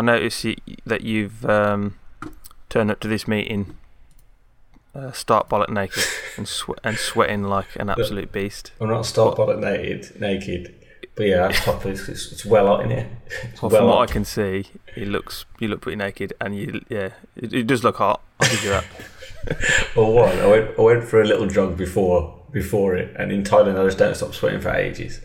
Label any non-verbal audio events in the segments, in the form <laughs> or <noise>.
I notice you, that you've um, turned up to this meeting uh, stark bollock naked and, swe- and sweating like an absolute beast. I'm not stark bollock naked, naked. But yeah. It's, it's, well hot in here. It's Well, well from what. I can see, it looks you look pretty naked, and you yeah, it, it does look hot. I'll give you that. <laughs> Well, one, I went, I went for a little jog before before it, and in Thailand I just don't stop sweating for ages.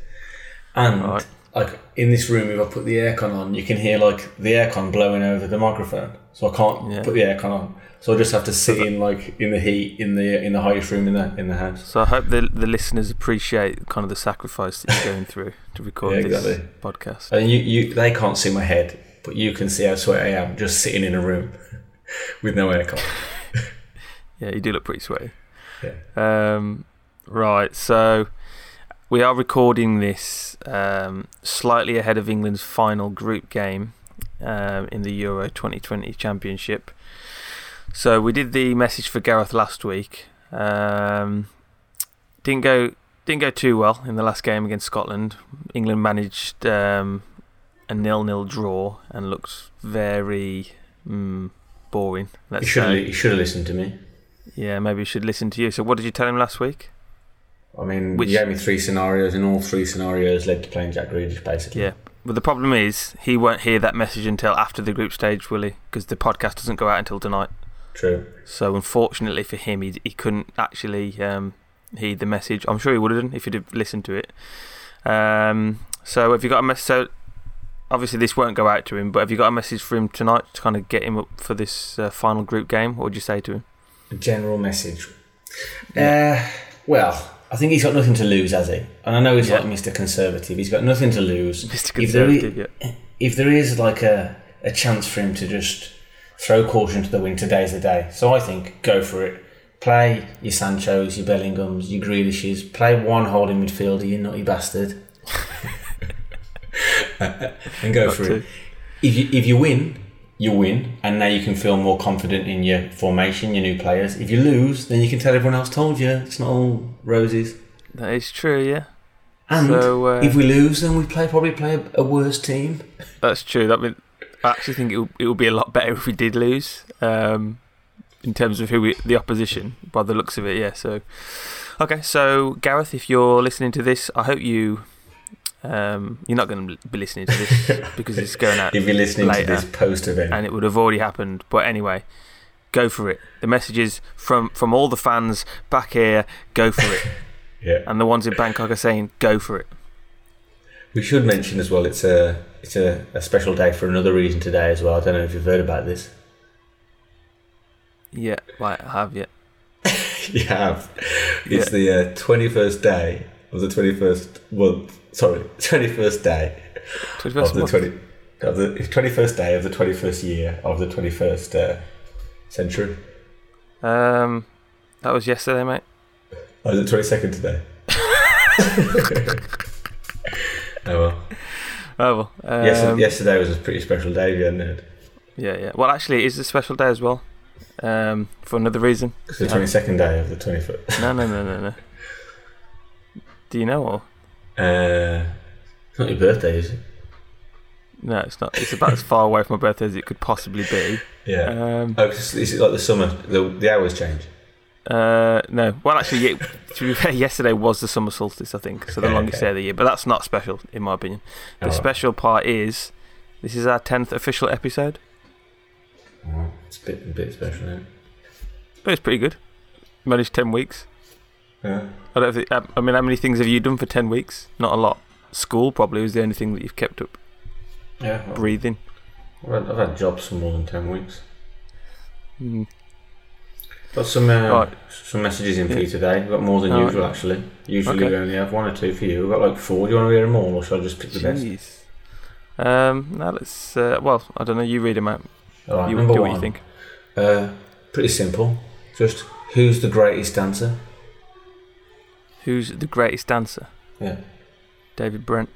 And Right. Like in this room, if I put the aircon on, you can hear like the aircon blowing over the microphone, so I can't Yeah. put the aircon on. So I just have to sit in like in the heat in the in the highest room in the in the house. So I hope the the listeners appreciate kind of the sacrifice that you're going through to record Yeah, this podcast. And you, you they can't see my head, but you can see how sweaty I am just sitting in a room <laughs> with no aircon. <laughs> Yeah, you do look pretty sweaty. Yeah. Um, right, so we are recording this um, slightly ahead of England's final group game um, in the Euro 2020 Championship. So we did the message for Gareth last week. Um, didn't go didn't go too well in the last game against Scotland. England managed um, a nil-nil draw and looked very mm, boring. Let's should say. you should have listened to me. Yeah, maybe we should listen to you. So, what did you tell him last week? I mean, Which- you gave me three scenarios, and all three scenarios led to playing Jack Grealish, basically. Yeah. But the problem is, he won't hear that message until after the group stage, will he? Because the podcast doesn't go out until tonight. True. So, unfortunately for him, he, he couldn't actually um, heed the message. I'm sure he would have done if he'd have listened to it. Um, so, have you got a message? So, obviously, this won't go out to him, but have you got a message for him tonight to kind of get him up for this uh, final group game? What would you say to him? A general message. Uh, well, I think he's got nothing to lose, has he? And I know he's Yeah. like Mr. Conservative. He's got nothing to lose. Mr. If there Conservative, yeah. if there is like a, a chance for him to just throw caution to the wind, today's the day. So I think go for it. Play your Sanchos, your Bellinghams, your Grealishes. Play one holding midfielder, you nutty bastard. <laughs> <laughs> and go Got for to. it. If you, if you win, you win, and now you can feel more confident in your formation, your new players. If you lose, then you can tell everyone else told you. It's not all roses. That is true, yeah. And So, uh, if we lose, then we play probably play a, a worse team. That's true. That mean, I actually think it would, it would be a lot better if we did lose. Um, in terms of who we, the opposition, by the looks of it, yeah. So, okay. So, Gareth, if you're listening to this, I hope you. Um, you're not going to be listening to this <laughs> because it's going out, If you're listening later. to this post event, and it would have already happened. But anyway, go for it. The messages from from all the fans back here, go for it, <laughs> yeah. and the ones in Bangkok are saying, go for it. We should mention as well. It's a it's a, a special day for another reason today as well. I don't know if you've heard about this. Yeah, right. I have yeah. <laughs> you have. It's the twenty first day of the twenty first month. Sorry, <laughs> twenty first day of the twenty of the twenty first day of the twenty first year of the twenty first uh, century. Um, that was yesterday, mate. Oh, is it twenty second today? <laughs> oh well. Oh well. Um, Yes, yesterday was a pretty special day. Hadn't heard. Yeah, yeah. Well, actually, it is a special day as well. Um, for another reason. It's the twenty second day of the twenty first. No, no, no, no, no. <laughs> Do you know or Uh, it's not your birthday, is it? no? It's not. It's about as far away from my birthday as it could possibly be. Yeah. Um, Oh, is it like the summer? The the hours change. uh, no. Well, actually, yeah, to be fair, yesterday was the summer solstice, I think, so the Okay, longest okay. day of the year. But that's not special, in my opinion. The Oh, special part is this is our tenth official episode. oh, it's a bit a bit special. Isn't it? But it's pretty good. Managed ten weeks. Yeah. I don't think. I mean, how many things have you done for ten weeks? Not a lot. School probably was the only thing that you've kept up. Yeah. well, Breathing. I've, had, I've had jobs for more than ten weeks. Mm. Got some uh, Right. some messages in for you today. We've got more than usual actually. Usually Okay. we only have one or two for you. We've got like four. Do you want to hear them all, or should I just pick the best? Jeez. Um, now let's. Uh, well, I don't know. You read them out. All right, you number do one. what you think. Uh, pretty simple. Just who's the greatest dancer? Who's the greatest dancer? Yeah. David Brent.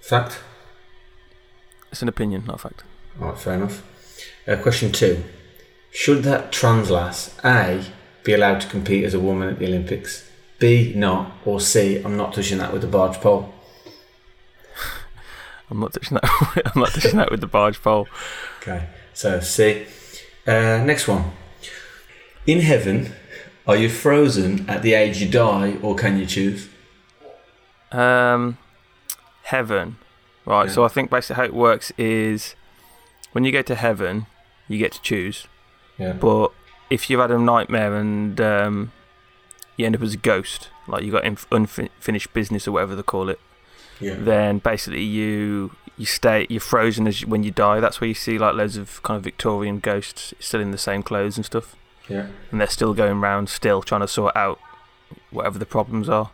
Fact. It's an opinion, not a fact. All right, fair enough. Uh, question two: Should that trans lass A be allowed to compete as a woman at the Olympics? B not, or C I'm not touching that with a barge pole. <laughs> I'm not touching that. <laughs> I'm not touching that with the barge pole. Okay, so C. Uh, next one. In heaven, are you frozen at the age you die, or can you choose? Um, heaven. Right. Yeah. So I think basically how it works is when you go to heaven, you get to choose. Yeah. But if you've had a nightmare and um, you end up as a ghost, like you got inf- unfinished business or whatever they call it, Yeah. then basically you you stay you're frozen as you, when you die. That's where you see like loads of kind of Victorian ghosts still in the same clothes and stuff, Yeah. and they're still going round, still trying to sort out whatever the problems are.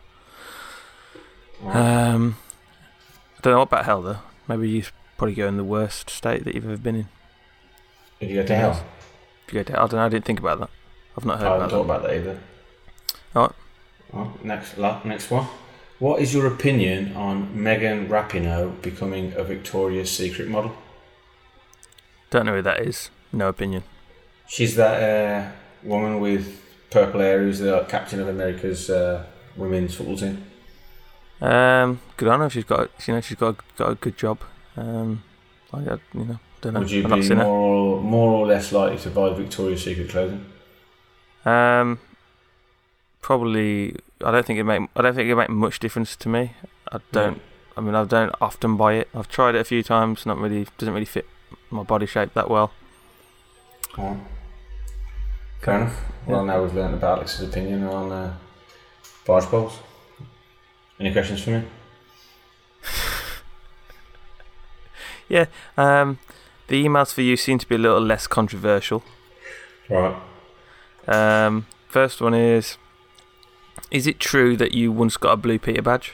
Um, I don't know about hell though. Maybe you probably go in the worst state that you've ever been in. If you go to hell, If you go to, hell, I don't know. I didn't think about that. I've not I heard haven't about thought that. about that either. Alright. Well, next, la- next one. What is your opinion on Megan Rapinoe becoming a Victoria's Secret model? Don't know who that is. No opinion. She's that uh, woman with purple hair who's the captain of America's uh, women's football team. Um, good on her. She's got, you know, she's got got a good job. Um, I, you know, don't know. Would you I've be more or, more or less likely to buy Victoria's Secret clothing? Um, probably. I don't think it make. I don't think it make much difference to me. I don't. I mean, I don't often buy it. I've tried it a few times. Not really. Doesn't really fit my body shape that well. Fair enough. Well, now we've learned about Alex's opinion on uh, barge poles. Any questions for me? <laughs> Yeah, um, the emails for you seem to be a little less controversial. Right. Um, first one is: Is it true that you once got a Blue Peter badge?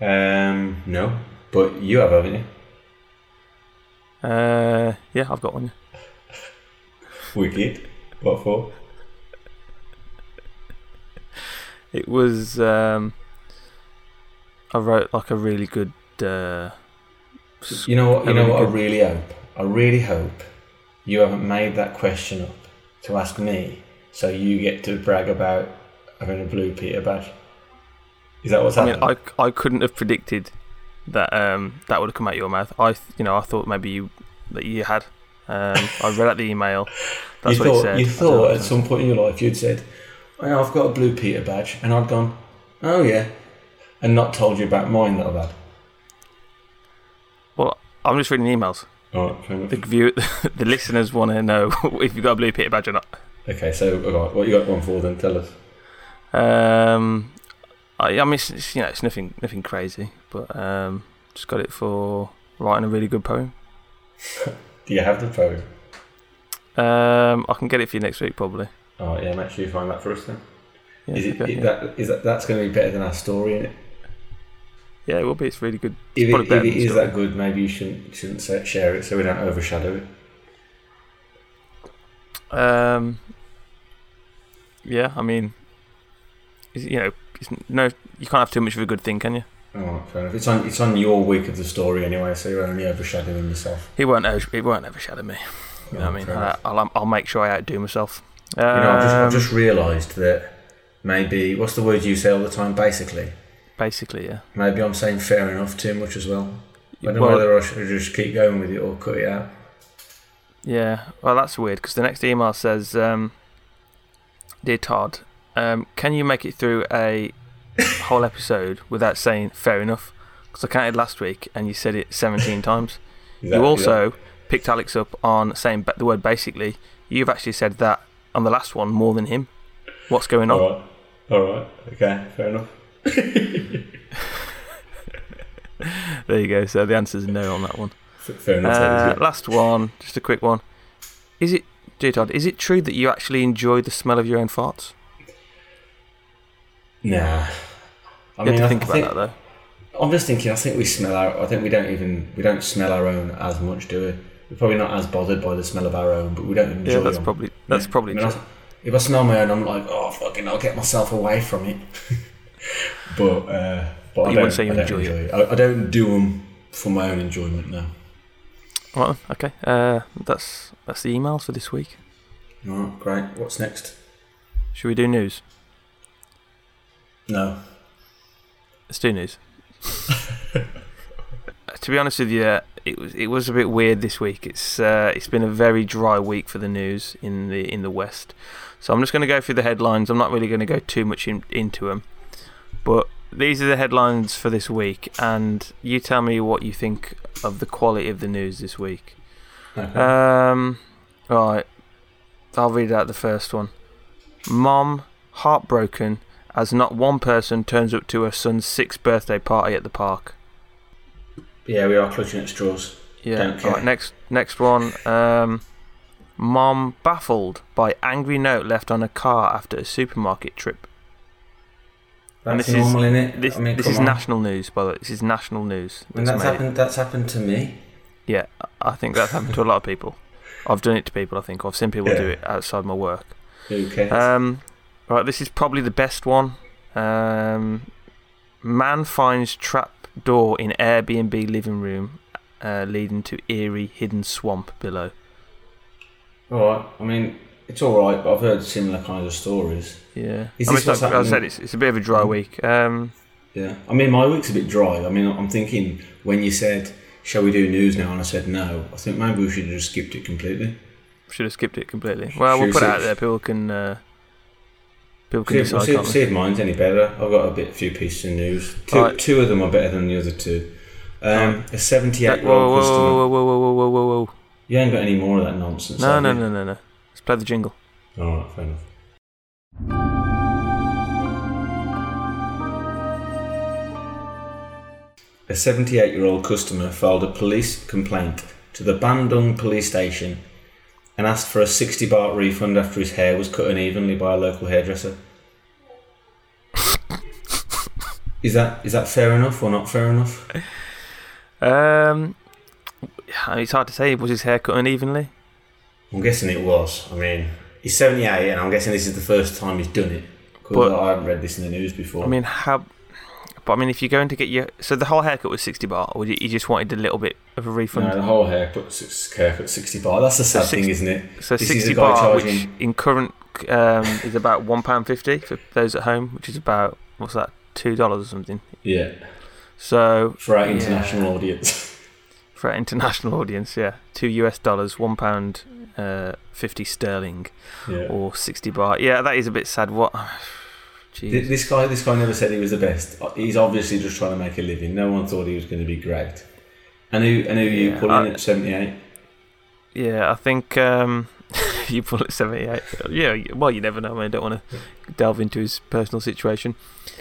Um, no, but you have, haven't you? Uh, yeah, I've got one. Wicked. What for? It was. Um, I wrote like a really good. Uh, You know what? You know really what? I really hope. I really hope you haven't made that question up to ask me, so you get to brag about having a blue Peter badge. Is that what's I mean, happening? I, I couldn't have predicted that um, that would have come out your mouth. I, you know, I thought maybe you that you had. Um, I read out the email. That's you what thought, it said. You thought at some point in your life you'd said, well, "I've got a blue Peter badge," and I'd gone, "Oh yeah," and not told you about mine that I've had. Well, I'm just reading emails. All right. The view, <laughs> the listeners want to know <laughs> if you've got a blue Peter badge or not. Okay, so all right, what you got one for then? Tell us. Um, I, I mean, it's, it's, you know, it's nothing, nothing crazy, but um, just got it for writing a really good poem. <laughs> Do you have the poem? Um, I can get it for you next week, probably. Oh yeah, make sure you find that for us then. Yeah, is it, okay, is yeah. that is that that's going to be better than our story? Isn't it? yeah, it will be. It's really good. If probably it, if it is story. that good, maybe you shouldn't shouldn't share it so we don't overshadow it. Um, yeah, I mean, you know, it's no, you can't have too much of a good thing, can you? Oh, fair enough. It's on it's on your week of the story anyway, so you're only overshadowing yourself. He won't. He won't overshadow me. You know what I mean? I, I'll. I'll make sure I outdo myself. you know, I've just, I've Um, just realised that maybe what's the word you say all the time? Basically, basically, yeah. maybe I'm saying fair enough too much as well. I don't know whether I should just keep going with it or cut it out. Yeah, well, that's weird because the next email says, um, "Dear Todd, um, can you make it through a whole episode without saying fair enough? Because I counted last week and you said it 17 <laughs> times. That- you also picked Alex up on saying the word basically. You've actually said that on the last one more than him. What's going on? all right, all right, okay, fair enough. <laughs> There you go. So the answer is no on that one. Fair enough. Uh, last one, just a quick one. Is it, dear Todd? Is it true that you actually enjoy the smell of your own farts? Nah. I you have mean, to I, think I about think, that though. I'm just thinking. I think we smell our. I think we don't even. We don't smell our own as much, do we? We're probably not as bothered by the smell of our own, but we don't enjoy Yeah, that's them. probably that's Yeah. probably I mean, true. I- if I smell my own, I'm like, oh fucking, I'll get myself away from it. <laughs> but uh, but I you don't, wouldn't say you I don't enjoy it. I, I don't do them for my own enjoyment. now. Right, okay. Uh, that's that's the emails for this week. All right, great. What's next? Should we do news? No. Let's news. <laughs> to be honest with you, it was it was a bit weird this week. It's uh, it's been a very dry week for the news in the in the West. So I'm just going to go through the headlines. I'm not really going to go too much in, into them, but these are the headlines for this week, and you tell me what you think of the quality of the news this week. Okay. Um, right, I'll read out the first one. Mom heartbroken as not one person turns up to her son's sixth birthday party at the park. yeah, we are clutching at straws. Yeah. Care. Right, next next one. Um, mom baffled by angry note left on a car after a supermarket trip. And That's this is- normal, is, innit? This I mean, this is on. national news, by the way. This is national news. That's that's happened. That's happened to me. Yeah, I think that's happened to a lot of people. I've done it to people. I think I've seen people do it outside my work. Who cares? Um, right, this is probably the best one. Um, man finds trap door in Airbnb living room, uh, leading to eerie hidden swamp below. all right. I mean, it's all right, but I've heard similar kinds of stories. Yeah, Is I mean, this it's what's not- as I said it's, it's a bit of a dry Mm. week. Um, Yeah. I mean, my week's a bit dry. I mean, I'm thinking when you said, "Shall we do news now?" and I said no. I think maybe we should have just skipped it completely. should have skipped it completely. Well, we'll put it out there. People can uh, people can See, decide. see, can't see if mine's any better. I've got a bit, few pieces of news. Two, Alright. two of them are better than the other two. Um, a Uh, 78 year old customer. whoa, whoa, whoa, whoa, whoa, whoa, whoa! You ain't got any more of that nonsense. No, no, you? no, no, no. Let's play the jingle. All right, fair enough. A 78 year old customer filed a police complaint to the Bandung police station and asked for a 60 baht refund after his hair was cut unevenly by a local hairdresser. is that is that fair enough or not fair enough? Um, it's hard to say. Was his hair cut unevenly? I'm guessing it was. I mean, he's 78 and I'm guessing this is the first time he's done it. 'Cause But- I haven't read this in the news before. I mean, how? But I mean, if you're going to get your so the whole haircut was sixty baht, or you just wanted a little bit of a refund? No, the whole haircut, haircut, sixty baht. That's the sad So thing, isn't it? so this sixty guy baht, which in current um, <laughs> is about one pound fifty for those at home, which is about what's that two dollars or something. Yeah, So for our Yeah. international audience. <laughs> for our international audience, yeah, two US dollars, one pound uh, fifty sterling, yeah. or sixty baht. Yeah, that is a bit sad. What? Jeez. This guy, this guy never said he was the best. He's obviously just trying to make a living. No one thought he was going to be great. And who, and who you Yeah, pulling I- at seventy-eight? Yeah, I think um, <laughs> you pull at 78. Yeah, well, you never know. I don't want to delve into his personal situation.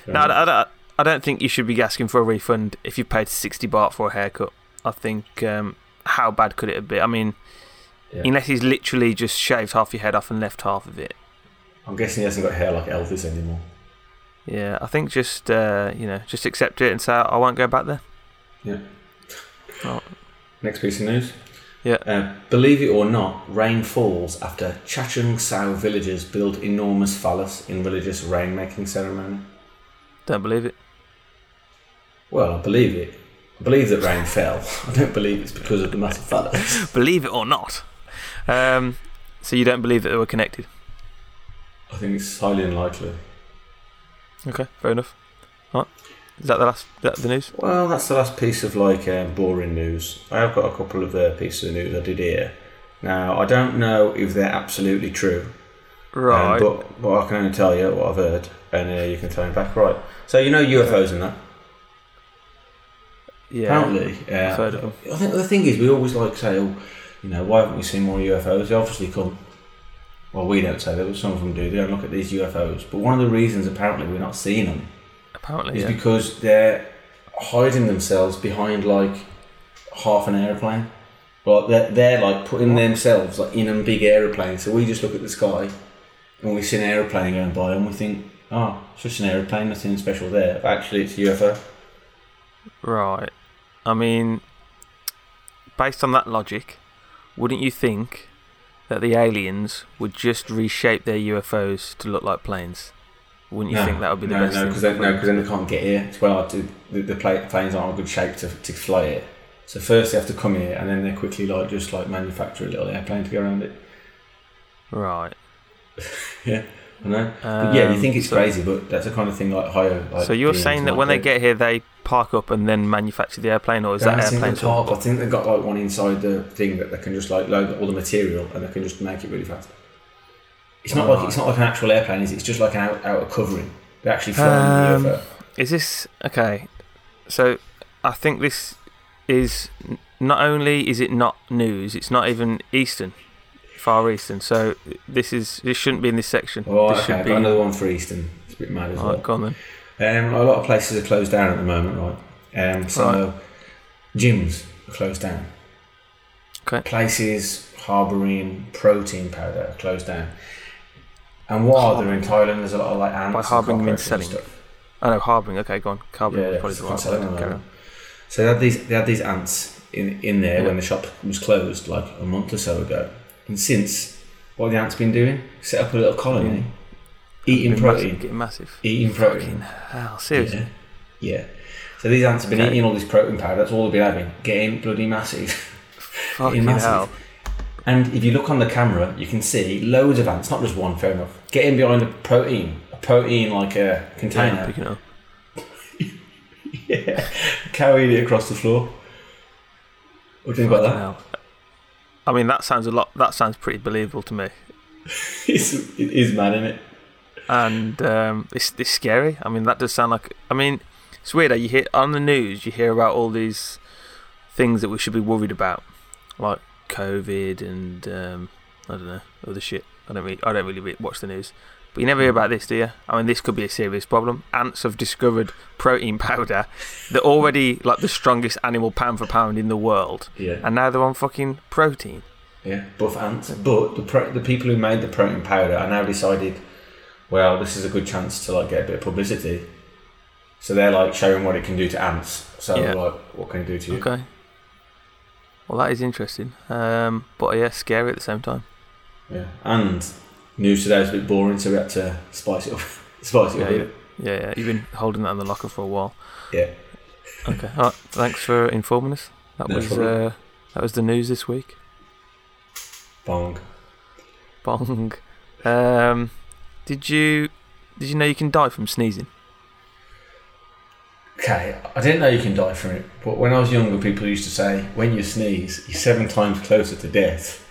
No, I, I, don't- I don't think you should be asking for a refund if you paid 60 baht for a haircut. I think, um, how bad could it have been? I mean, Yeah. unless he's literally just shaved half your head off and left half of it. I'm guessing he hasn't got hair like Elvis anymore. Yeah, I think just, uh, you know, just accept it and say, I won't go back there. Yeah. Next piece of news. Yeah. Uh, believe it or not, rain falls after Chachoengsao villagers build enormous phallus in religious rainmaking ceremony. Don't believe it. Well, I believe it. I believe that rain <laughs> fell. I don't believe it's because of the massive phallus. <laughs> Believe it or not. Um, so you don't believe that they were connected. I think it's highly unlikely. Okay, fair enough. Right. Is that the last, that the news? Well, that's the last piece of like um, boring news. I have got a couple of uh, pieces of news I did here. Now, I don't know if they're absolutely true, um, Right. but, but I can only tell you what I've heard, and uh, you can tell me back. Right. So you know UFOs and that. yeah. Apparently, uh, I've heard of them. I think the thing is, we always like say, "Oh, you know, why haven't we seen more UFOs?" They obviously come. Well, we don't say that, but some of them do. They don't look at these UFOs. But one of the reasons, apparently, we're not seeing them Apparently, is yeah. because they're hiding themselves behind like half an aeroplane. Like they're, they're like putting themselves like in a big aeroplane. So we just look at the sky and we see an aeroplane going by and we think, oh, it's just an aeroplane, nothing special there. But actually, it's a UFO. Right. I mean, based on that logic, wouldn't you think that the aliens would just reshape their UFOs to look like planes? Wouldn't you think that would be the no, best no, because then, no, because then they can't get here. It's well, the, the planes aren't a good shape to, to fly it. So first they have to come here, and then they quickly like just like manufacture a little airplane to go around it. Right. <laughs> Yeah. I know. But yeah, you Um, think it's so- crazy, but that's the kind of thing like higher. Like So you're saying that when they get here, they park up and then manufacture the airplane, or is that airplane? park. I think they've got like one inside the thing that they can just like load all the material and they can just make it really fast. It's not like it's not like an actual airplane, is it? It's just like an out, outer covering. They actually fly Um, the Is this okay? So I think this is not only is it not news, it's not even Eastern, Far Eastern. So this is this shouldn't be in this section. Oh, this okay. should I've be. got another one for Eastern. It's a bit mad as well. Alright, go on then. Um, a lot of places are closed down at the moment, right? Um, so Right. gyms are closed down. Okay. Places harbouring protein powder are closed down. And while they're in Thailand, there's a lot of like ants. By harbouring you mean selling. stuff. Oh no, harbouring. Okay, go on. Harbouring Yeah, yeah, probably the right word. at the Carry moment. So they had these they had these ants in in there Yeah. when the shop was closed like a month or so ago. And since what have the ants been doing? Set up a little colony, eating protein, massive, getting massive. eating Fucking protein. hell, seriously. Yeah. yeah. So these ants have been Okay. eating all this protein powder. That's all they've been having. Getting bloody massive. <laughs> Fucking massive. hell. And if you look on the camera, you can see loads of ants. Not just one, fair enough. Getting behind a protein, a protein like a Yeah, container, picking it up. <laughs> yeah, carrying it across the floor. What do you think Fucking about hell. I mean, that sounds a lot. That sounds pretty believable to me. that? <laughs> it's, it is mad, isn't it? And um, it's it's scary. I mean, that does sound like. I mean, it's weird. How you hear on the news, you hear about all these things that we should be worried about, like COVID and um, I don't know other shit. I don't really, I don't really watch the news, but you never hear about this, do you? I mean, this could be a serious problem. Ants have discovered protein powder. <laughs> They're already like the strongest animal pound for pound in the world, Yeah. and now they're on fucking protein. Yeah, buff ants. But the pro- the people who made the protein powder are now decided, well, this is a good chance to like get a bit of publicity. So they're like showing what it can do to ants. So Yeah. like, what can it do to you? Okay. Well, that is interesting, um, but yeah, scary at the same time. Yeah. And news today is a bit boring, so we had to spice it up. <laughs> spice it Yeah, up yeah. Yeah, yeah. You've been holding that in the locker for a while. Yeah. Okay. All right. Thanks for informing us. That No was uh, that was the news this week. Bong. Bong. <laughs> Um, did you did you know you can die from sneezing? Okay, I didn't know you can die from it, but when I was younger, people used to say when you sneeze, you're seven times closer to death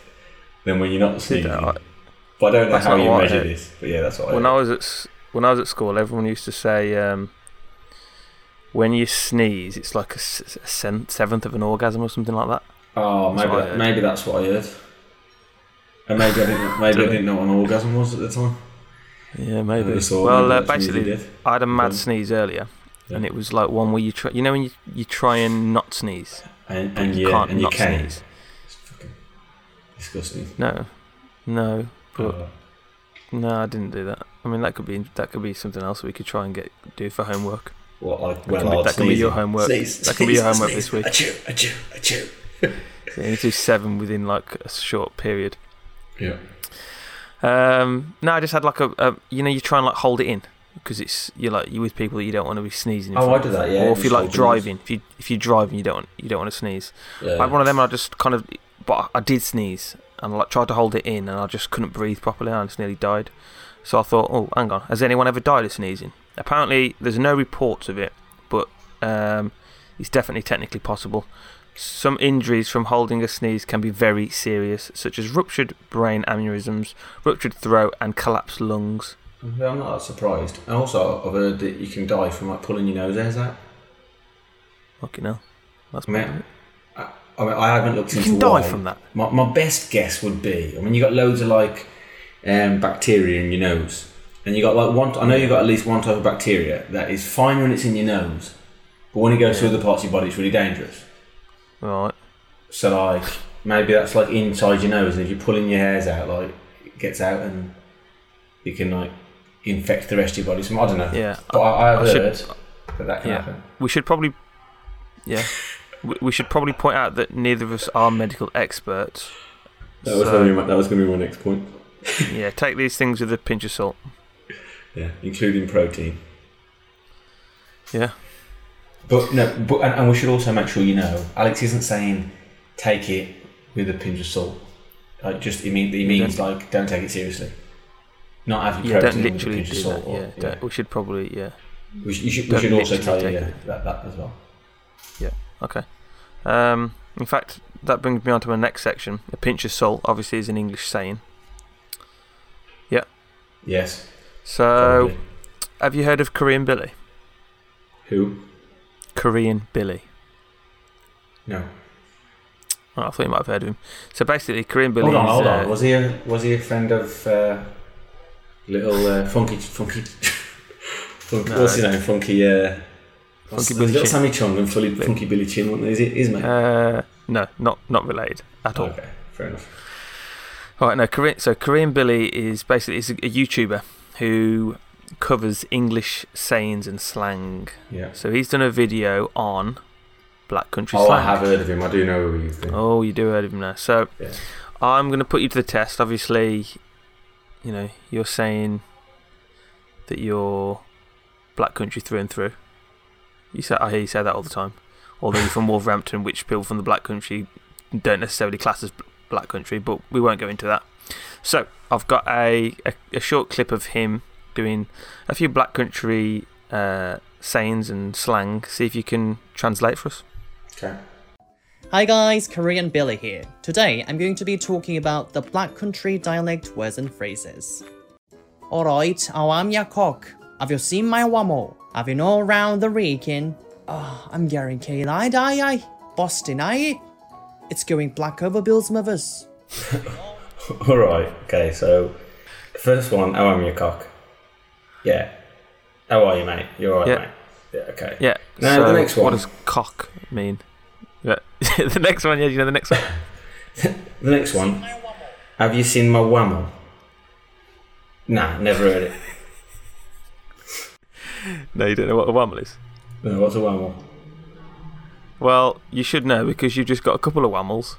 than when you're not sneezing. I- but I don't know That's how you I measure heard. this. But yeah, that's what I When heard. I was at when I was at school, everyone used to say um, when you sneeze, it's like a, sen- seventh of an orgasm or something like that. Oh, That's maybe that, maybe that's what I heard. And maybe I didn't maybe I <laughs> didn't know what an orgasm was at the time. Yeah, maybe. just thought Well, uh, that's what you basically. I had a mad Mhm. sneeze earlier, Yeah. and it was like one where you try. You know when you you try and not sneeze, and, and you yeah, can't and you can. sneeze. It's fucking disgusting. No, no, but Oh. no, I didn't do that. I mean, that could be that could be something else we could try and get do for homework. What like That well, can be- that can be your homework. Sneeze, That can be your sneeze, homework sneeze. this week. Achoo, achoo, achoo. <laughs> So you need to do seven within like a short period. Yeah. Um, no, I just had like a, a you know you try and like hold it in because it's you're like you're with people that you don't want to be sneezing. Oh, I do that, yeah, Or if you're like driving, if you if you're driving, you don't want, you don't want to sneeze. Yeah. I had one of them. And I just kind of, but I did sneeze and I like tried to hold it in, and I just couldn't breathe properly. and I just nearly died. So I thought, oh, hang on, has anyone ever died of sneezing? Apparently, there's no reports of it, but um, it's definitely technically possible. Some injuries from holding a sneeze can be very serious, such as ruptured brain aneurysms, ruptured throat, and collapsed lungs. Yeah, I'm not that surprised. And also, I've heard that you can die from like pulling your nose hairs out. Fucking hell, that's I mean. I, I mean, I haven't looked You into can die why. from that. My, my best guess would be, I mean, you got loads of like um, bacteria in your nose, and you got like one. I know you've got at least one type of bacteria that is fine when it's in your nose, but when it goes to Yeah. other parts of your body, it's really dangerous. Right. So like maybe that's like inside your nose, and if you're pulling your hairs out, like it gets out and you can like infect the rest of your body. So I don't know. Yeah. But I, I have I should- heard that that can Yeah. happen. We should probably, yeah, <laughs> we, we should probably point out that neither of us are medical experts. That was So- gonna be my, that was going to be my next point. <laughs> Yeah, take these things with a pinch of salt. Yeah, including protein. Yeah. But no, but and, and we should also make sure you know, Alex isn't saying take it with a pinch of salt. Like just it mean he means like don't take it seriously. Not have your Yeah, don't with a literally pinch of salt. that. or- Yeah, don't- we should probably yeah. We should, you should, we should also tell you yeah, that, that as well. Yeah. Okay. Um, in fact, that brings me on to my next section. A pinch of salt, obviously, is an English saying. Yeah. Yes. So, probably. have you heard of Korean Billy? Who? Korean Billy. No. Oh, I thought you might have heard of him. So basically, Korean Billy Hold on, is. hold uh. Was he a was he a friend of uh, little uh, funky funky? <laughs> funky No. What's his name? Funky. Uh, Funky Billy little Chin. Sammy Chung and fully, Funky Billy Chin. wasn't it? Is it? Is mate? uh, no, not not related at all. okay, fair enough. All right, no. Korean, so Korean Billy is basically is a, a YouTuber who covers English sayings and slang. Yeah. So he's done a video on Black Country Oh, slang. I have heard of him. I do know who he is. Oh, you do heard of him now. So Yeah. I'm going to put you to the test. Obviously, you know, you're saying that you're Black Country through and through. You say I hear you say that all the time. Although you're from <laughs> Wolverhampton, which people from the Black Country don't necessarily class as Black Country, but we won't go into that. So I've got a, a, a short clip of him doing a few Black Country uh, sayings and slang. See if you can translate for us. Okay. Hi guys, Korean Billy here. Today I'm going to be talking about the Black Country dialect words and phrases. Alright, oh, I'm your cock. Have you seen my wamo? Have you know round the region? Oh, I'm getting kaylight, aye aye. bostin, aye. It's going black over Bill's mothers. <laughs> All right. Okay. So, first one. How am you, cock? Yeah. How are you, mate? You're all right, Yeah. mate. Yeah. Okay. Yeah. Now, so the next one. What does cock mean? Yeah. <laughs> the next one, yeah, you know the next one? <laughs> The next one. Have you seen my whammo? Nah, never heard it. <laughs> No, you don't know what a wamble is. No, what's a whammo? Well, you should know because you've just got a couple of wammels.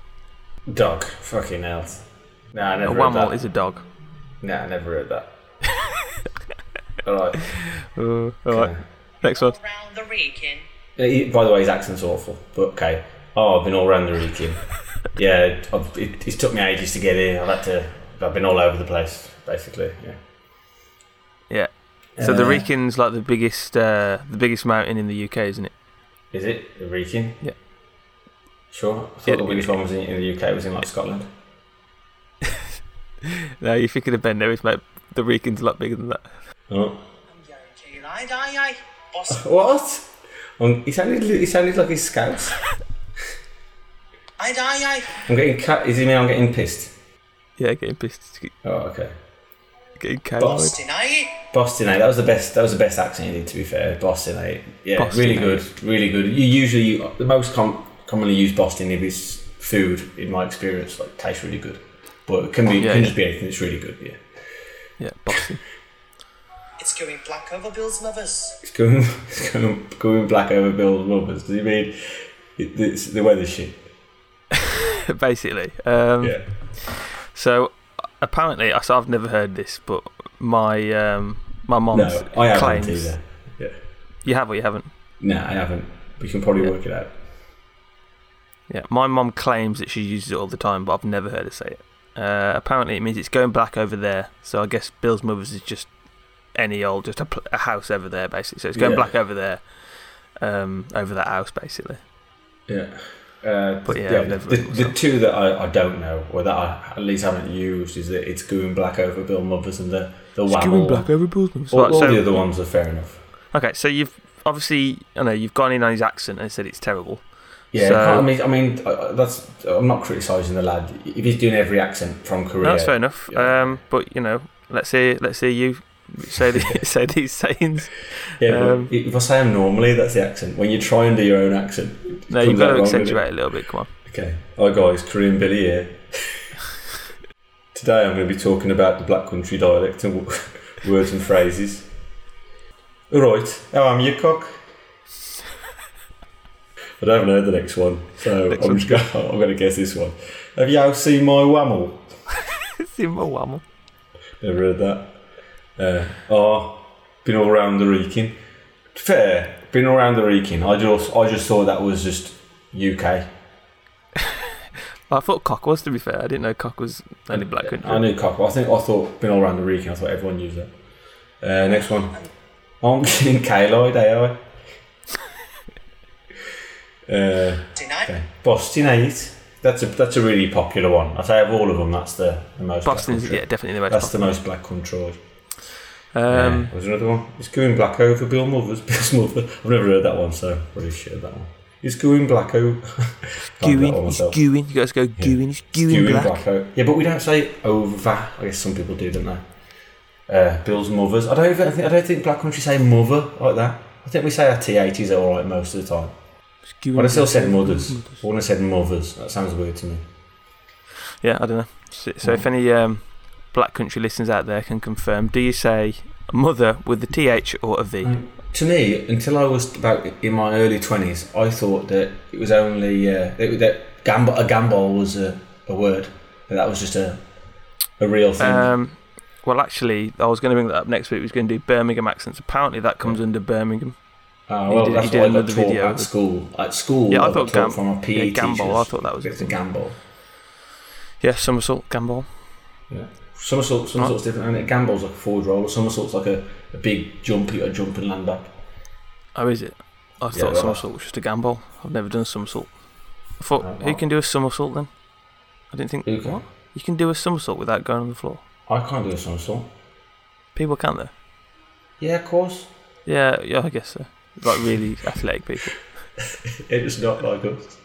Dog. Fucking hell. Nah, I A never heard wammel that. is a dog. Nah, I never heard that. All right. Uh, <laughs> all right, Okay. next one. Around the Wrekin. Yeah, he- by the way, his accent's awful, but okay. Oh, I've been all around the Wrekin. <laughs> yeah, I've, it, it's took me ages to get here. I've had to. I've been all over the place, basically. Yeah. Yeah. So the Uh, Wrekin's like the biggest, uh, the biggest mountain in the UK, isn't it? Is it the Wrekin? Yeah. Sure. I thought Yeah, the biggest one was in, in the UK was in like Scotland. <laughs> No, you're thinking of Ben Nevis, mate. The Wrekin's a lot bigger than that. Oh. I'm getting kaylight, aye aye. bostin, What? Um, he sounded. He sounded like he's scouts. aye aye aye. I'm getting cut. Is he mean I'm getting pissed? Yeah, getting pissed, Oh, okay. getting carried. Boss. aye. bostin, eh? That was the best. That was the best accent you did. To be fair, bostin, eh? Yeah, bostin, really eh? good, really good. You usually the most com- commonly used bostin if it's food. In my experience, like tastes really good, but it can be it Yeah, can yeah. just be anything. It's really good. Yeah, bostin. It's going black over Bill's mothers. it's going it's going, going black over Bill's mothers. Do you mean it, it's the weather shit? <laughs> Basically. Um, Yeah. So apparently, I- so I've never heard this, but my um, my mom's No, I haven't claims. either. Yeah. You have or you haven't? No, I haven't. We can probably Yeah. work it out. Yeah, my mom claims that she uses it all the time, but I've never heard her say it. Uh, apparently, it means it's going black over there. So I guess Bill's mother's is just any old, just a, a house over there, basically. So it's going Yeah. black over there, um, over that house, basically. Yeah. Uh, But yeah, yeah, the, the two that I, I don't know, or that I at least haven't used, is that it's going black over Bill Mothers and the the It's whammo. black over Bill's mother's. All, Right, all so- the other ones are fair enough. Okay, so you've obviously, I know you've gone in on his accent and said it's terrible. Yeah, So- I mean, I mean, that's I'm not criticising the lad. If he's doing every accent from Korea, No, that's fair enough. Yeah. Um, but you know, let's hear let's hear you say the, <laughs> say these sayings. Yeah, um, if I say them normally, that's the accent. When you try and do your own accent, No, you've got to accentuate a little bit. Come on. Okay. Hi guys, Korean Billy here. Today I'm going to be talking about the Black Country dialect and w- <laughs> words and phrases. Alright, how am you, cock? I don't know the next one, so <laughs> Next I'm just going, I'm going to guess this one. Have you all seen my whammel? seen my Wammel. Never heard that. Uh, oh, been all around the Wrekin. Fair, been all around the Wrekin. I just, I just thought that was just UK. <laughs> I thought Cock was. To be fair, I didn't know Cock was only Black Country. I knew Cock. I think I thought been all around the region. I thought everyone used it. Uh, next one. I'm getting Kaloid AI. Uh, okay. Bostin Eight. That's a that's a really popular one. I say of all of them, that's the, the most. Bostin's Black yeah, definitely the most. That's the most Black Country. Um, Um, was another one? It's going Blacko for Bill Mothers. <laughs> Bill's mother. I've never heard that one, so really shit that one. It's going <laughs> do that Gooing, he's gooing. You guys go gooing. He's gooing black. Blacko. Yeah, but we don't say over. I guess some people do, don't they? Uh, Bill's mothers. I don't even think I don't think Black Country say mother like that. I think we say our th is all right most of the time. But I still said mothers. I wouldn't have said mothers. That sounds weird to me. Yeah, I don't know. So, so if any um, Black Country listeners out there can confirm, do you say mother with the th or a v? Um, to me, until I was about in my early twenties, I thought that it was only uh, that, that gamble, a gamble was a, a word. That that was just a a real thing. Um, well, actually, I was going to bring that up next week. We was going to do Birmingham accents. Apparently, that comes under Birmingham. Uh, well, did- that's did what I got taught video at school. At school, Yeah, I I, thought gam- from our PE yeah, gamble, teachers. I thought that was it's a gamble. Yeah, somersault, gambol. Somersault, somersault's different. And it gamble's like a forward roll. Or somersault's like a, a big jump. You got to jump and land back. Oh, is it? I Yeah, thought somersault was just a gamble. I've never done a somersault. I thought, Oh, who can do a somersault then? I didn't think. Who can? What? You can do a somersault without going on the floor. I can't do a somersault. People can though. Yeah, of course. Yeah, yeah, I guess so. Like really <laughs> athletic people. It's not like us.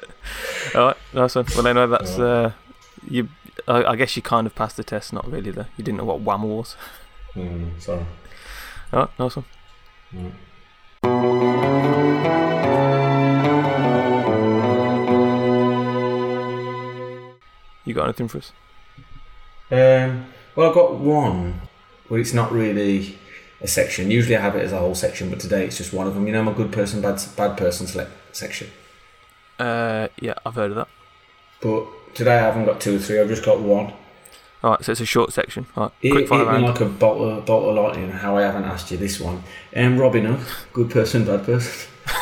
All right, nice one. Well, I know that's uh, you. I, I guess you kind of passed the test. Not really though. You didn't know what Wham was. Mm, sorry. All right, nice one. Mm. You got anything for us? Um, well, I've got one. Well, it's not really a section. Usually, I have it as a whole section, but today it's just one of them. You know, my good person, bad bad person select section. Uh, yeah, I've heard of that. But today I haven't got two or three. I've just got one. All right, so it's a short section. All right, It quick fire round. like a bolt of, bolt of lightning. How I haven't asked you this one. Um, Robin Hood, good person, bad person. <laughs>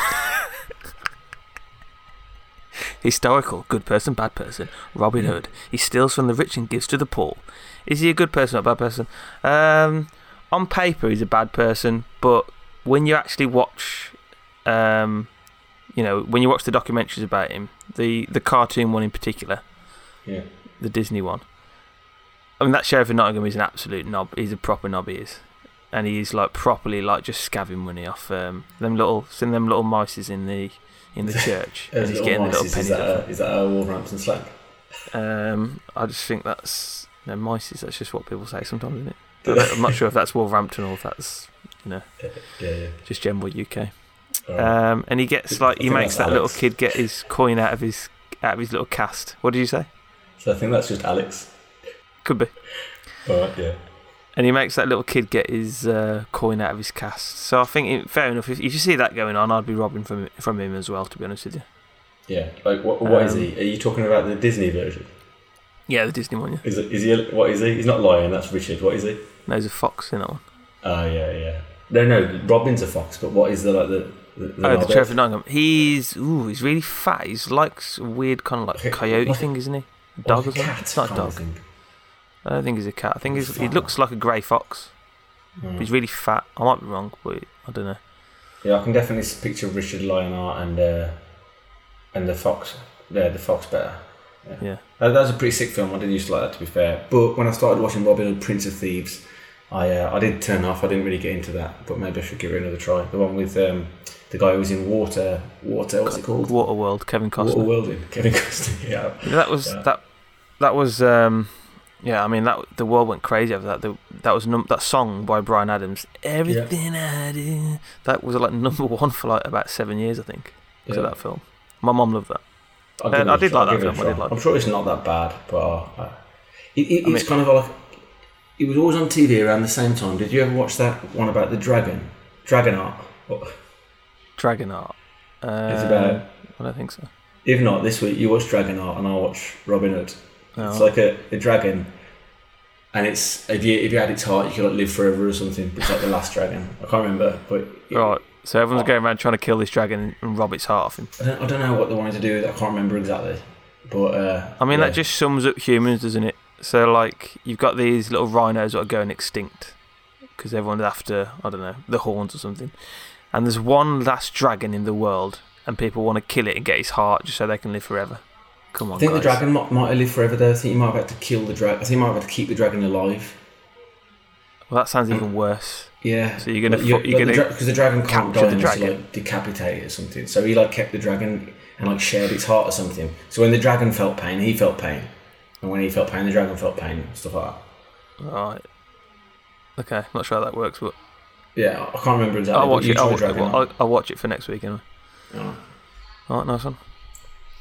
Historical, good person, bad person. Robin Yeah. Hood. He steals from the rich and gives to the poor. Is he a good person or a bad person? Um, on paper, he's a bad person, but when you actually watch, um, you know, when you watch the documentaries about him, the the cartoon one in particular, Yeah. the Disney one. I mean, that sheriff of Nottingham is an absolute knob. He's a proper knob. He is, and he's like properly like just scabbing money off um, them little, some them little mices in the in the <laughs> church, and he's getting the little mices, pennies is, that a, is that a Wolverhampton slang? Um, I just think that's no mices. That's just what people say sometimes, isn't it? <laughs> I'm not sure if that's Wolverhampton or if that's <laughs> Yeah, yeah. just general UK. Alright. Um, and he gets like I he makes that little kid get his coin out of his out of his little cast. What did you say? So I think that's just Alex. Could be. Alright, yeah. And he makes that little kid get his uh, coin out of his cast. So I think, fair enough. If, if you see that going on, I'd be robbing from from him as well. To be honest with you. Yeah. Like, what, what is Um, he? Are you talking about the Disney version? Yeah, the Disney one. Yeah, Is, it, is he? a- What is he? He's not Lion. That's Richard. What is he? no, he's a fox in that one. Oh yeah, yeah. No, no. Robin's a fox, but what is the like the the, the oh, the? Sheriff Nottingham. He's ooh, he's really fat. He's like weird kind of like coyote like thing, isn't he? Dog a or something? cat It's not a dog. I don't think he's a cat. I think he's, he looks like a grey fox. Mm. He's really fat. I might be wrong, but I don't know. Yeah, I can definitely picture Richard Lionheart and uh, and the fox. Yeah, the fox better. Yeah. That, that was a pretty sick film. I didn't used to like that, to be fair. But when I started watching Robin Hood, Prince of Thieves, I uh, I did turn off. I didn't really get into that, but maybe I should give it another try. The one with um, the guy who was in Water, Water, what's it called? Waterworld, Kevin Costner. Waterworlding, Kevin Costner. Yeah, <laughs> Yeah, that was Yeah. that. That was um, yeah. I mean that the world went crazy over that. The, that was num- that song by Bryan Adams. Everything I do. That was like number <laughs> one for like about seven years, I think. Because yeah. of that film. My mom loved that. I'll Uh, I did like that give it a film, I did like I'm sure it's not that bad, but uh, it, it, I it's kind of like it was always on TV around the same time. Did you ever watch that one about the dragon, Dragonheart? What- Dragonheart. Um, It's about. I don't think so. If not, this week you watch Dragonheart and I'll watch Robin Hood. No. It's like a, a dragon, and it's if you if you had its heart, you could like live forever or something. It's like the last dragon. I can't remember, but it- right. So everyone's Oh. going around trying to kill this dragon and rob its heart off him. I don't, I don't know what they wanted to do. with it. I can't remember exactly. But uh, I mean, yeah. that just sums up humans, doesn't it? So, like, you've got these little rhinos that are going extinct because everyone's after, I don't know, the horns or something. And there's one last dragon in the world, and people want to kill it and get its heart just so they can live forever. Come on, I think guys. the dragon might, might have lived forever though. I think you might have had to kill the dragon. I think you might have had to keep the dragon alive. Well, that sounds even worse. Yeah. So you're gonna Like, fu- you're like gonna because the dragon can't die the unless you dragon. like decapitate it or something. So he like kept the dragon and like shared its heart or something. So when the dragon felt pain, he felt pain, and when he felt pain, the dragon felt pain. Stuff like that. Right. Okay, not sure how that works, but Yeah, I can't remember exactly. I'll watch it. I'll, drew a dragon I'll, I'll, I'll watch it for next week anyway. on. All right, nice one.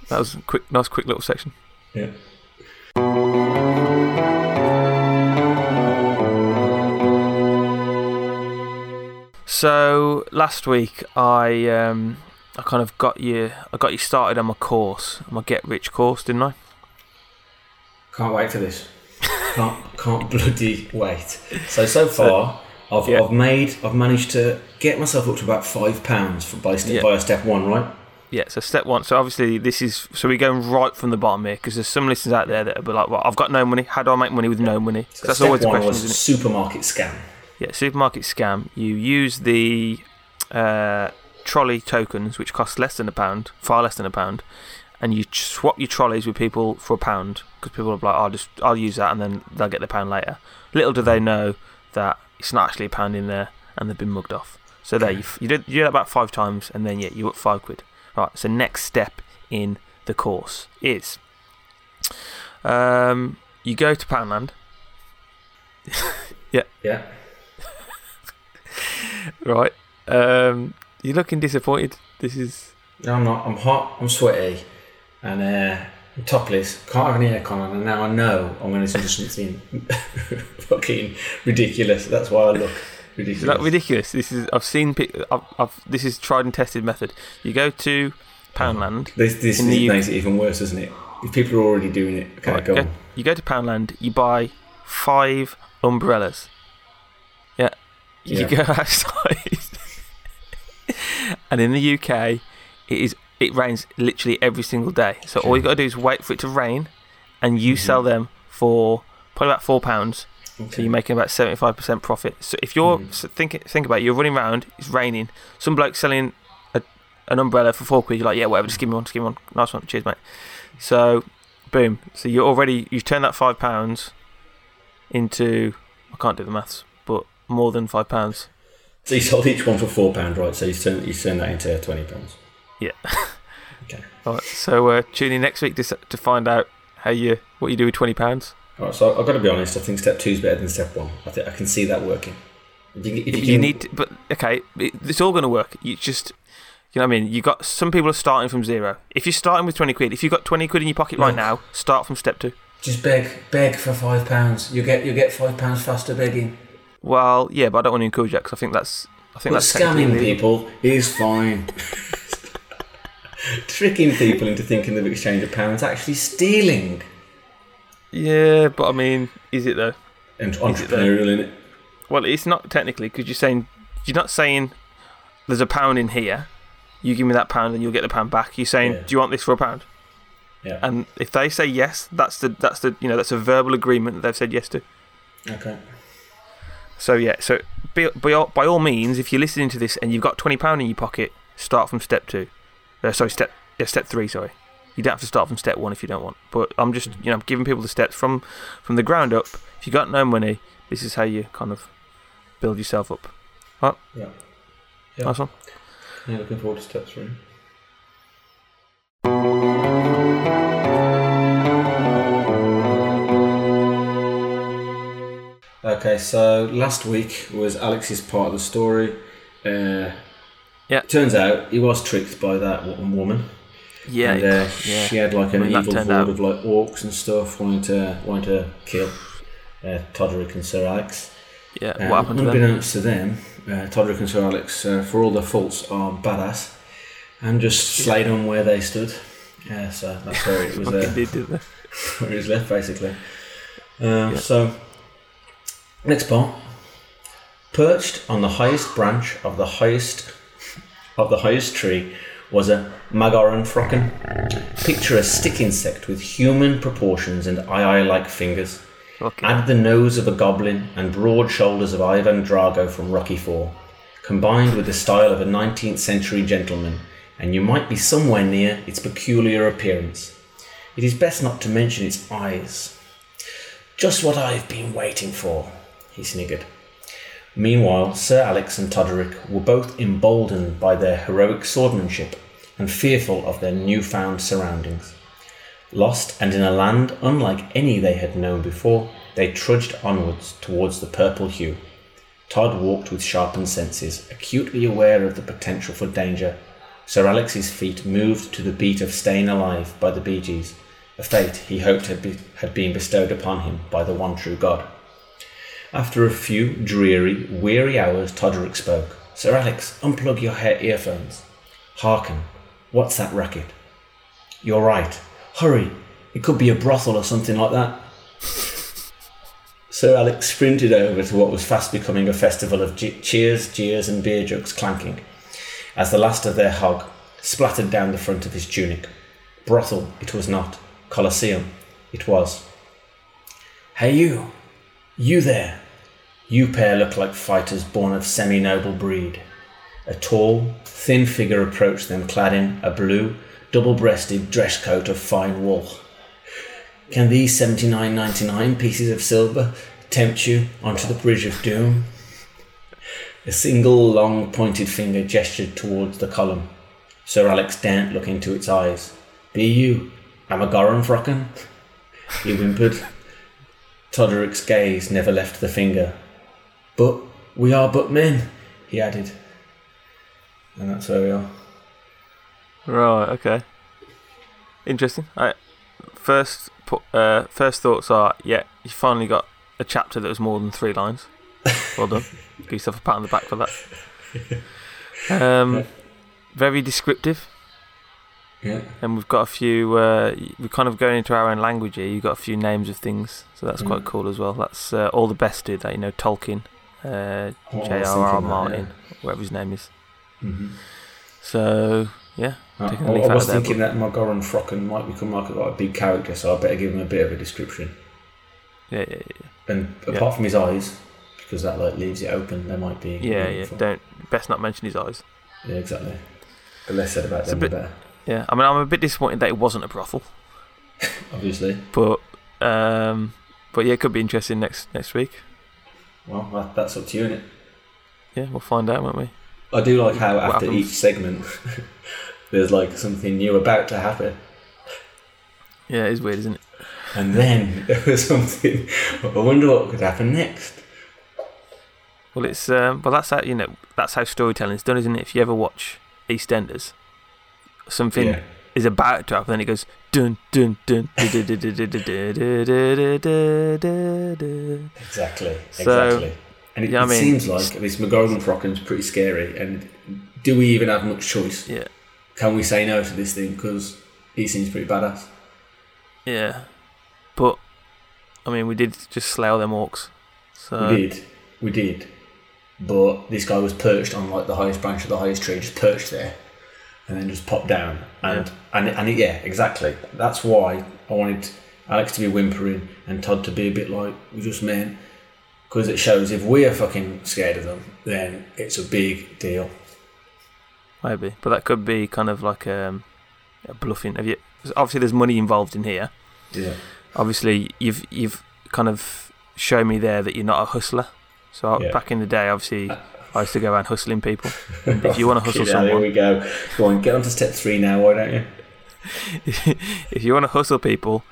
That was a quick, nice, quick little section. Yeah. So last week I um I kind of got you I got you started on my course, my get rich course, didn't I? Can't wait for this. can't can't bloody wait. So so far, I've, yeah. I've made I've managed to get myself up to about five pounds for by step Yeah. by step one, right? Yeah. So step one. So obviously this is so we're going right from the bottom here because there's some listeners out there that be like, "Well, I've got no money. How do I make money with no money?" So that's always the question, was isn't it? supermarket scam. Yeah, supermarket scam. You use the uh, trolley tokens, which cost less than a pound, far less than a pound, and you swap your trolleys with people for a pound because people are like, "I'll just I'll use that," and then they'll get the pound later. Little do they know that it's not actually a pound in there, and they've been mugged off. So there, you, you, did, you do that about five times, and then yeah, you're up five quid. Right. So next step in the course is um, you go to Poundland. <laughs> Yeah. Yeah. <laughs> right. Um, you're looking disappointed. This is. No, I'm not. I'm hot. I'm sweaty, and uh, I'm topless. Can't have any aircon on, and now I know I'm going to do something fucking ridiculous. That's why I look ridiculous. Ridiculous? This is. I've seen. I've, I've, this is tried and tested method. You go to Poundland. This this the makes it even worse, doesn't it? If people are already doing it, okay, Right, go go- on. You go to Poundland. You buy five umbrellas. Yeah. You Yeah. go <laughs> outside. and in the UK, it is. It rains literally every single day. So all you got to do is wait for it to rain, and you mm-hmm. sell them for probably about four pounds. So you're making about seventy five percent profit. So if you're Mhm. so think think about it, you're running around, it's raining, some bloke selling a, an umbrella for four quid. You're like, yeah, whatever, just give me one, just give me one. Nice one, cheers, mate. So, boom. So you're already you've turned that five pounds into I can't do the maths, but more than five pounds. So you sold each one for four pound, right? So you turn you turn that into twenty pounds. Yeah. <laughs> Okay. All right. So uh, tune in next week to to find out how you what you do with twenty pounds. All right. So I've got to be honest. I think step two is better than step one. I think I can see that working. If you, if You, you, can- need, to, but okay, it, it's all going to work. You just, you know, what I mean, you got some people are starting from zero. If you're starting with twenty quid, if you've got twenty quid in your pocket right now, start from step two. just beg, beg for five pounds. You get you get five pounds faster begging. Well, yeah, but I don't want to encourage that because I think that's, I think But that's scamming people is fine. <laughs> Tricking people into thinking they've exchanged a pound is actually stealing. Yeah, but I mean, is it though? And entrepreneurial in it. Well, it's not technically because you're saying you're not saying there's a pound in here. You give me that pound and you'll get the pound back. You're saying, Yeah. do you want this for a pound? Yeah. And if they say yes, that's the that's the you know that's a verbal agreement that they've said yes to. Okay. So yeah, so by, by, all, by all means, if you're listening to this and you've got twenty pound in your pocket, start from step two. Uh, sorry, step yeah, step three. Sorry, you don't have to start from step one if you don't want. But I'm just you know I'm giving people the steps from from the ground up. If you got no money, this is how you kind of build yourself up. Yeah. Yeah. Nice one. Yeah, looking forward to step three. Okay, so last week was Alex's part of the story. Uh, Yeah. Turns out he was tricked by that woman. Yeah, and, uh, yeah. She had like an I mean, evil horde out- of like orcs and stuff wanting to wanting to kill uh, Todrick and Sir Alex. yeah. Uh, what happened to them? unbeknownst to them, uh, Todrick and Sir Alex, uh, for all their faults, are badass and just slayed them where they stood. Yeah, so that's where it <laughs> was. Uh, did, <laughs> where it was left, basically. Uh, So, next part. Perched on the highest branch of the highest of the highest tree was a Magaran Picture a stick insect with human proportions and eye eye like fingers. Okay. Add the nose of a goblin and broad shoulders of Ivan Drago from Rocky IV, combined with the style of a 19th century gentleman, and you might be somewhere near its peculiar appearance. It is best not to mention its eyes. Just what I've been waiting for, he sniggered. Meanwhile, Sir Alex and Todoric were both emboldened by their heroic swordsmanship and fearful of their newfound surroundings. Lost and in a land unlike any they had known before, they trudged onwards towards the purple hue. Todd walked with sharpened senses, acutely aware of the potential for danger. Sir Alex's feet moved to the beat of Staying Alive by the Bee Gees, a fate he hoped had, be, had been bestowed upon him by the one true God. After a few dreary, weary hours, Todoric spoke. Sir Alex, unplug your hair earphones. Hearken. What's that racket? You're right. Hurry. It could be a brothel or something like that. <laughs> Sir Alex sprinted over to what was fast becoming a festival of cheers, jeers, and beer jugs clanking, as the last of their hog splattered down the front of his tunic. Brothel it was not. Colosseum it was. Hey you! You there! You pair look like fighters born of semi noble breed. A tall, thin figure approached them clad in a blue, double breasted dress coat of fine wool. Can these seventy nine ninety nine pieces of silver tempt you onto the bridge of doom? A single long pointed finger gestured towards the column. Sir Alex daren't look into its eyes. Be you, Amagoran Frocken? He whimpered. Todoric's gaze never left the finger, but we are but men, he added. And that's where we are. Right, okay. Interesting. I, first, uh, first thoughts are yeah, you finally got a chapter that was more than three lines. Well done. <laughs> Give yourself a pat on the back for that. Um, very descriptive. Yeah. And we've got a few. Uh, we're kind of going into our own language here. You've got a few names of things, so that's mm. quite cool as well. That's uh, all the best do that. You know, Tolkien, uh, J.R.R. Martin, yeah. whatever his name is. Mm-hmm. So yeah, I, I, I was thinking that Margoran Frocken might become like a, like a big character, so I better give him a bit of a description. Yeah, yeah, yeah. And apart yeah. from his eyes, because that like leaves it open, there might be. Yeah, yeah. Don't best not mention his eyes. Yeah, exactly. The less said about it's them, bit, the better. Yeah, I mean, I'm a bit disappointed that it wasn't a brothel. <laughs> Obviously. But um, but yeah, it could be interesting next next week. Well, that, that's up to you, innit? Yeah, we'll find out, won't we? I do like how what after happens? each segment, <laughs> there's like something new about to happen. Yeah, it is weird, isn't it? And then <laughs> there was something. I wonder what could happen next. Well, it's um, well that's how you know that's how storytelling's done, isn't it? If you ever watch EastEnders, something yeah. is about to happen, then it goes dun dun dun. exactly. So, exactly. And it, yeah, it I mean, seems like this McGorgon Frocken's pretty scary. And do we even have much choice? Yeah. Can we say no to this thing because he seems pretty badass? Yeah, but I mean, we did just slay all them orcs. So we did, we did. But this guy was perched on like the highest branch of the highest tree, just perched there, and then just pop down. And yeah. and and yeah, exactly. That's why I wanted Alex to be whimpering and Todd to be a bit like we just men because it shows if we're fucking scared of them, then it's a big deal. Maybe, but that could be kind of like um, a bluffing. Have you? Obviously, there's money involved in here. Yeah. Obviously, you've you've kind of shown me there that you're not a hustler. So yeah. back in the day, obviously, I used to go around hustling people. If you want to <laughs> oh, hustle someone, there we go. Go on, get on to step three now. Why don't you? <laughs> if you want to hustle people,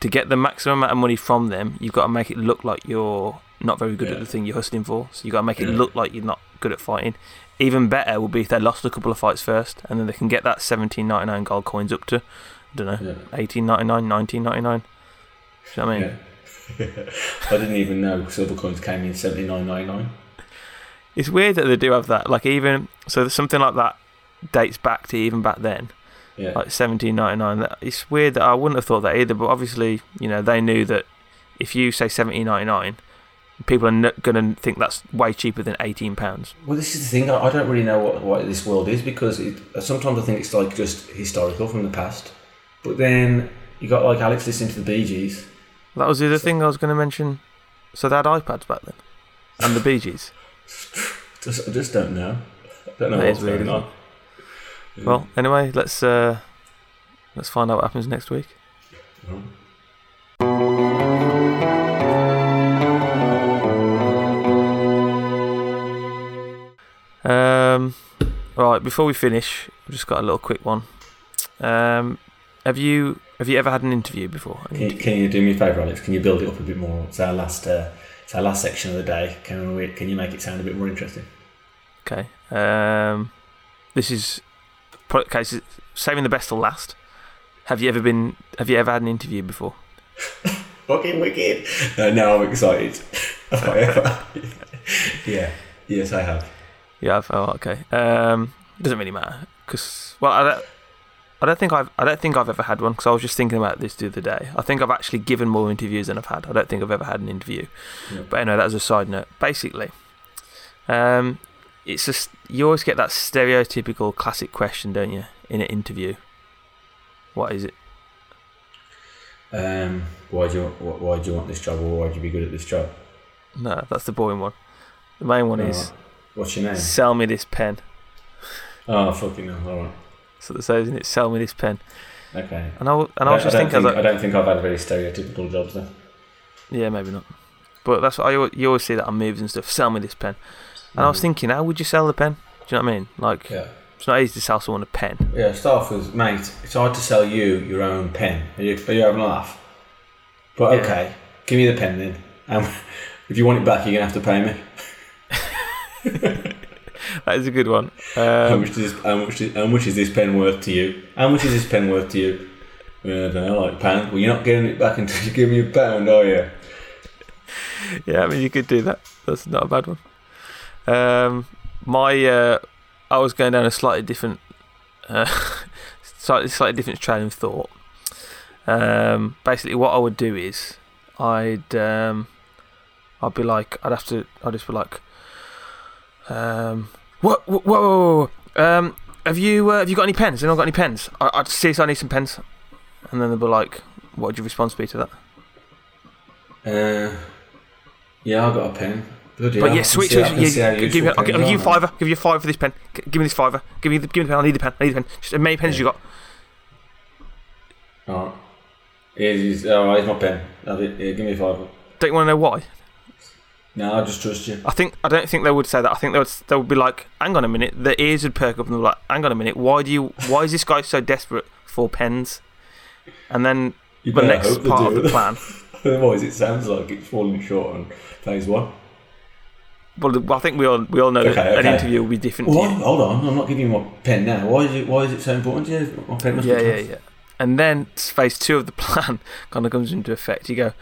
to get the maximum amount of money from them, you've got to make it look like you're not very good yeah. at the thing you're hustling for. So you've got to make it yeah. look like you're not good at fighting. Even better would be if they lost a couple of fights first, and then they can get that seventeen ninety nine gold coins up to, I don't know, yeah. eighteen ninety nine, nineteen ninety nine. Do you know what I mean? <laughs> I didn't even know silver coins came in seventy nine ninety nine. It's weird that they do have that. Like even so, something like that dates back to even back then. Yeah. Like seventeen ninety nine. It's weird that I wouldn't have thought that either. But obviously, you know, they knew that if you say seventeen ninety nine People are n- going to think that's way cheaper than eighteen pounds. Well, this is the thing. I, don't really know what, what this world is because it, sometimes I think it's like just historical from the past. But then you got like Alex listening to the Bee Gees. That was the other thing I was going to mention. So they had iPads back then, and the Bee Gees. <laughs> Just, I just don't know. I don't know That what's weird, going on. Well, anyway, let's uh, let's find out what happens next week. Um, right, before we finish, I've just got a little quick one. Um, have you have you ever had an interview before? An Can you, interview? can you do me a favour, Alex? Can you build it up a bit more? It's our last. Uh, it's our last section of the day. Can we? Can you make it sound a bit more interesting? Okay. Um, this is okay. So saving the best till last. Have you ever been? Have you ever had an interview before? <laughs> Fucking wicked! No, now I'm excited. <laughs> Have I ever? <laughs> yeah. Yes, I have. You have. Oh, okay. Um, doesn't really matter because well, I don't. I don't think I've. I don't think I've ever had one because I was just thinking about this the other day. I think I've actually given more interviews than I've had. I don't think I've ever had an interview. Yeah. But anyway, that was a side note. Basically, um, it's just you always get that stereotypical classic question, don't you, in an interview? What is it? Um, why do you wh- why do you want this job, or why do you be good at this job? No, that's the boring one. The main one is What's your name? sell me this pen. Oh, fucking hell! All right. So that says in it, sell me this pen. Okay. And I, and I was just thinking, I was think, like, I don't think I've had very stereotypical jobs then. Yeah, maybe not. But that's what I you always see that on movies and stuff. Sell me this pen. And I was Mhm. thinking, how would you sell the pen? Do you know what I mean? Like, Yeah. it's not easy to sell someone a pen. Yeah. Start off with, mate. It's hard to sell you your own pen. Are you, are you having a laugh? But Yeah. okay, give me the pen then. Um, <laughs> if you want it back, you're gonna have to pay me. <laughs> <laughs> That is a good one. how Um, much does how much is, how much is this pen worth to you? How much is this pen worth to you? Uh, I don't know, like pound. Well, you're not getting it back <laughs> until you give me a pound, are you? yeah, I mean, you could do that. That's not a bad one. Um, my, uh, I was going down a slightly different, uh, <laughs> slightly slightly different train of thought. Um, basically, what I would do is, I'd, um, I'd be like, I'd have to, I'd just be like, um, what, whoa, whoa, whoa, whoa. um, have you, uh, have you got any pens? Anyone got any pens? I, I'd seriously, I need some pens. And then they'll be like, what would your response be to that? Uh, yeah, I got a pen. Bloody But I yeah, can switch. see- I switch can yeah, give me, I'll, I'll give you fiver. Give you five for this pen. G- Give me this fiver. Give me the, give me the pen. I need the pen. I need the pen. Just as many pens as you got. Alright. Here's, here's, oh, here's my pen. Have it. Here, give me a fiver. Don't you want to know why? No, I just trust you. I think I don't think they would say that. I think they would they would be like, hang on a minute. Their ears would perk up and they'd be like, hang on a minute. Why do you? Why is this guy so desperate for pens? And then You the next part of the plan. <laughs> Otherwise, it sounds like it's falling short on phase one. Well, I think we all we all know that Okay, an interview will be different Well, to you. hold on. I'm not giving you my pen now. Why is it? Why is it so important to you? My pen must Yeah, be yeah, yeah. And then phase two of the <laughs> plan kind of comes into effect. You go,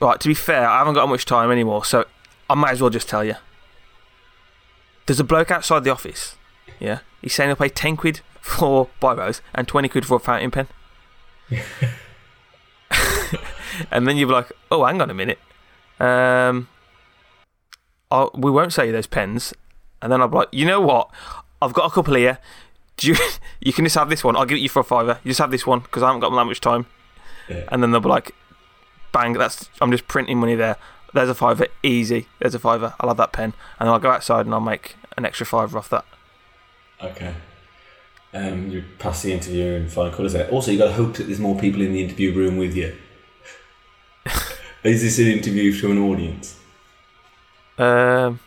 right. To be fair, I haven't got much time anymore, so I might as well just tell you. There's a bloke outside the office. Yeah, he's saying he'll pay ten quid for biros and twenty quid for a fountain pen. <laughs> and then you're like, oh, hang on a minute. Um, I'll, we won't sell you those pens. And then I'll be like, you know what? I've got a couple here. Do you, <laughs> you can just have this one. I'll give it you for a fiver. You just have this one because I haven't got that much time. Yeah. And then they'll be like, bang, that's I'm just printing money there. There's a fiver, easy. There's a fiver. I'll have that pen. And then I'll go outside and I'll make an extra fiver off that. Okay. Um, you pass the interview and find colours there. Also, you got to hope that there's more people in the interview room with you. <laughs> Is this an interview to an audience? Um,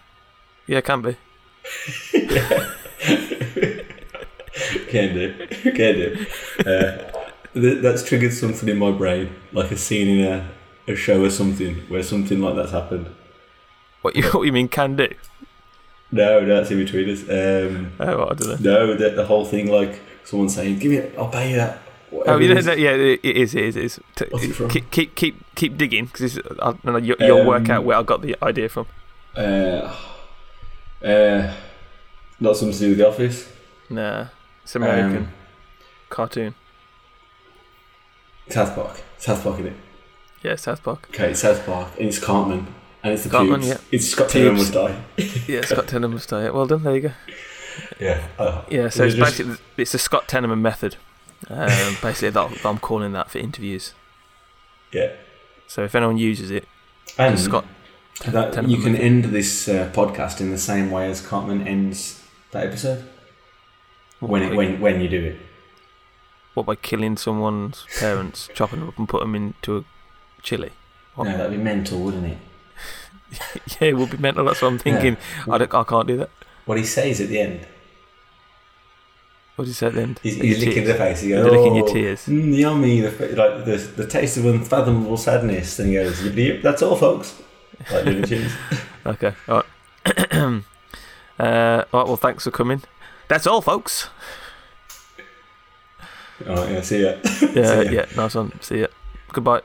yeah, can be. <laughs> <laughs> Can do. Can do. Uh, th- that's triggered something in my brain, like a scene in a, a show or something where something like that's happened. What you <laughs> what you mean can do? No, no, that's in between us. Um, Oh, I don't know. no, the, the whole thing like someone saying, "Give me, it, I'll pay you that." Oh, you know, is." that- yeah, it is, it is, it is. T- it? Keep, keep, keep, keep digging because I don't you, you'll work Um, out where I got the idea from. Uh, uh, not something to do with the office. Nah, it's American Um, cartoon. South Park. South Park, is it? Yeah, South Park. Okay, South Park, and it's Cartman, And it's the Cartman, pubes. yeah. It's Scott Taylor must die. <laughs> Yeah, Scott Tenorman must die. Well done. There you go. Yeah. Uh, Yeah, so it's just- basically it's the Scott Tenorman method. Um, <laughs> basically, that, I'm calling that for interviews. Yeah. So if anyone uses it, And Scott that, Tenorman you can method. end this uh, podcast in the same way as Cartman ends that episode. What, When, it, when, when you do it. What by killing someone's parents, <laughs> chopping them up and put them into a chili? What? No, that'd be mental, wouldn't it? <laughs> Yeah, it would be mental. That's what I'm thinking. I, don't, I can't do that. What he says at the end. What did you say at the end? He's, he's licking tears. the face. He goes, They're licking your "Oh, tears. Mm, yummy, the, like the, the taste of unfathomable sadness. And he goes, that's all, folks. Like Tunes. <laughs> Okay. All right. <clears throat> uh, all right. Well, thanks for coming. That's all, folks. All right, yeah, see ya. Yeah. ya. yeah. Nice one. See ya. Goodbye.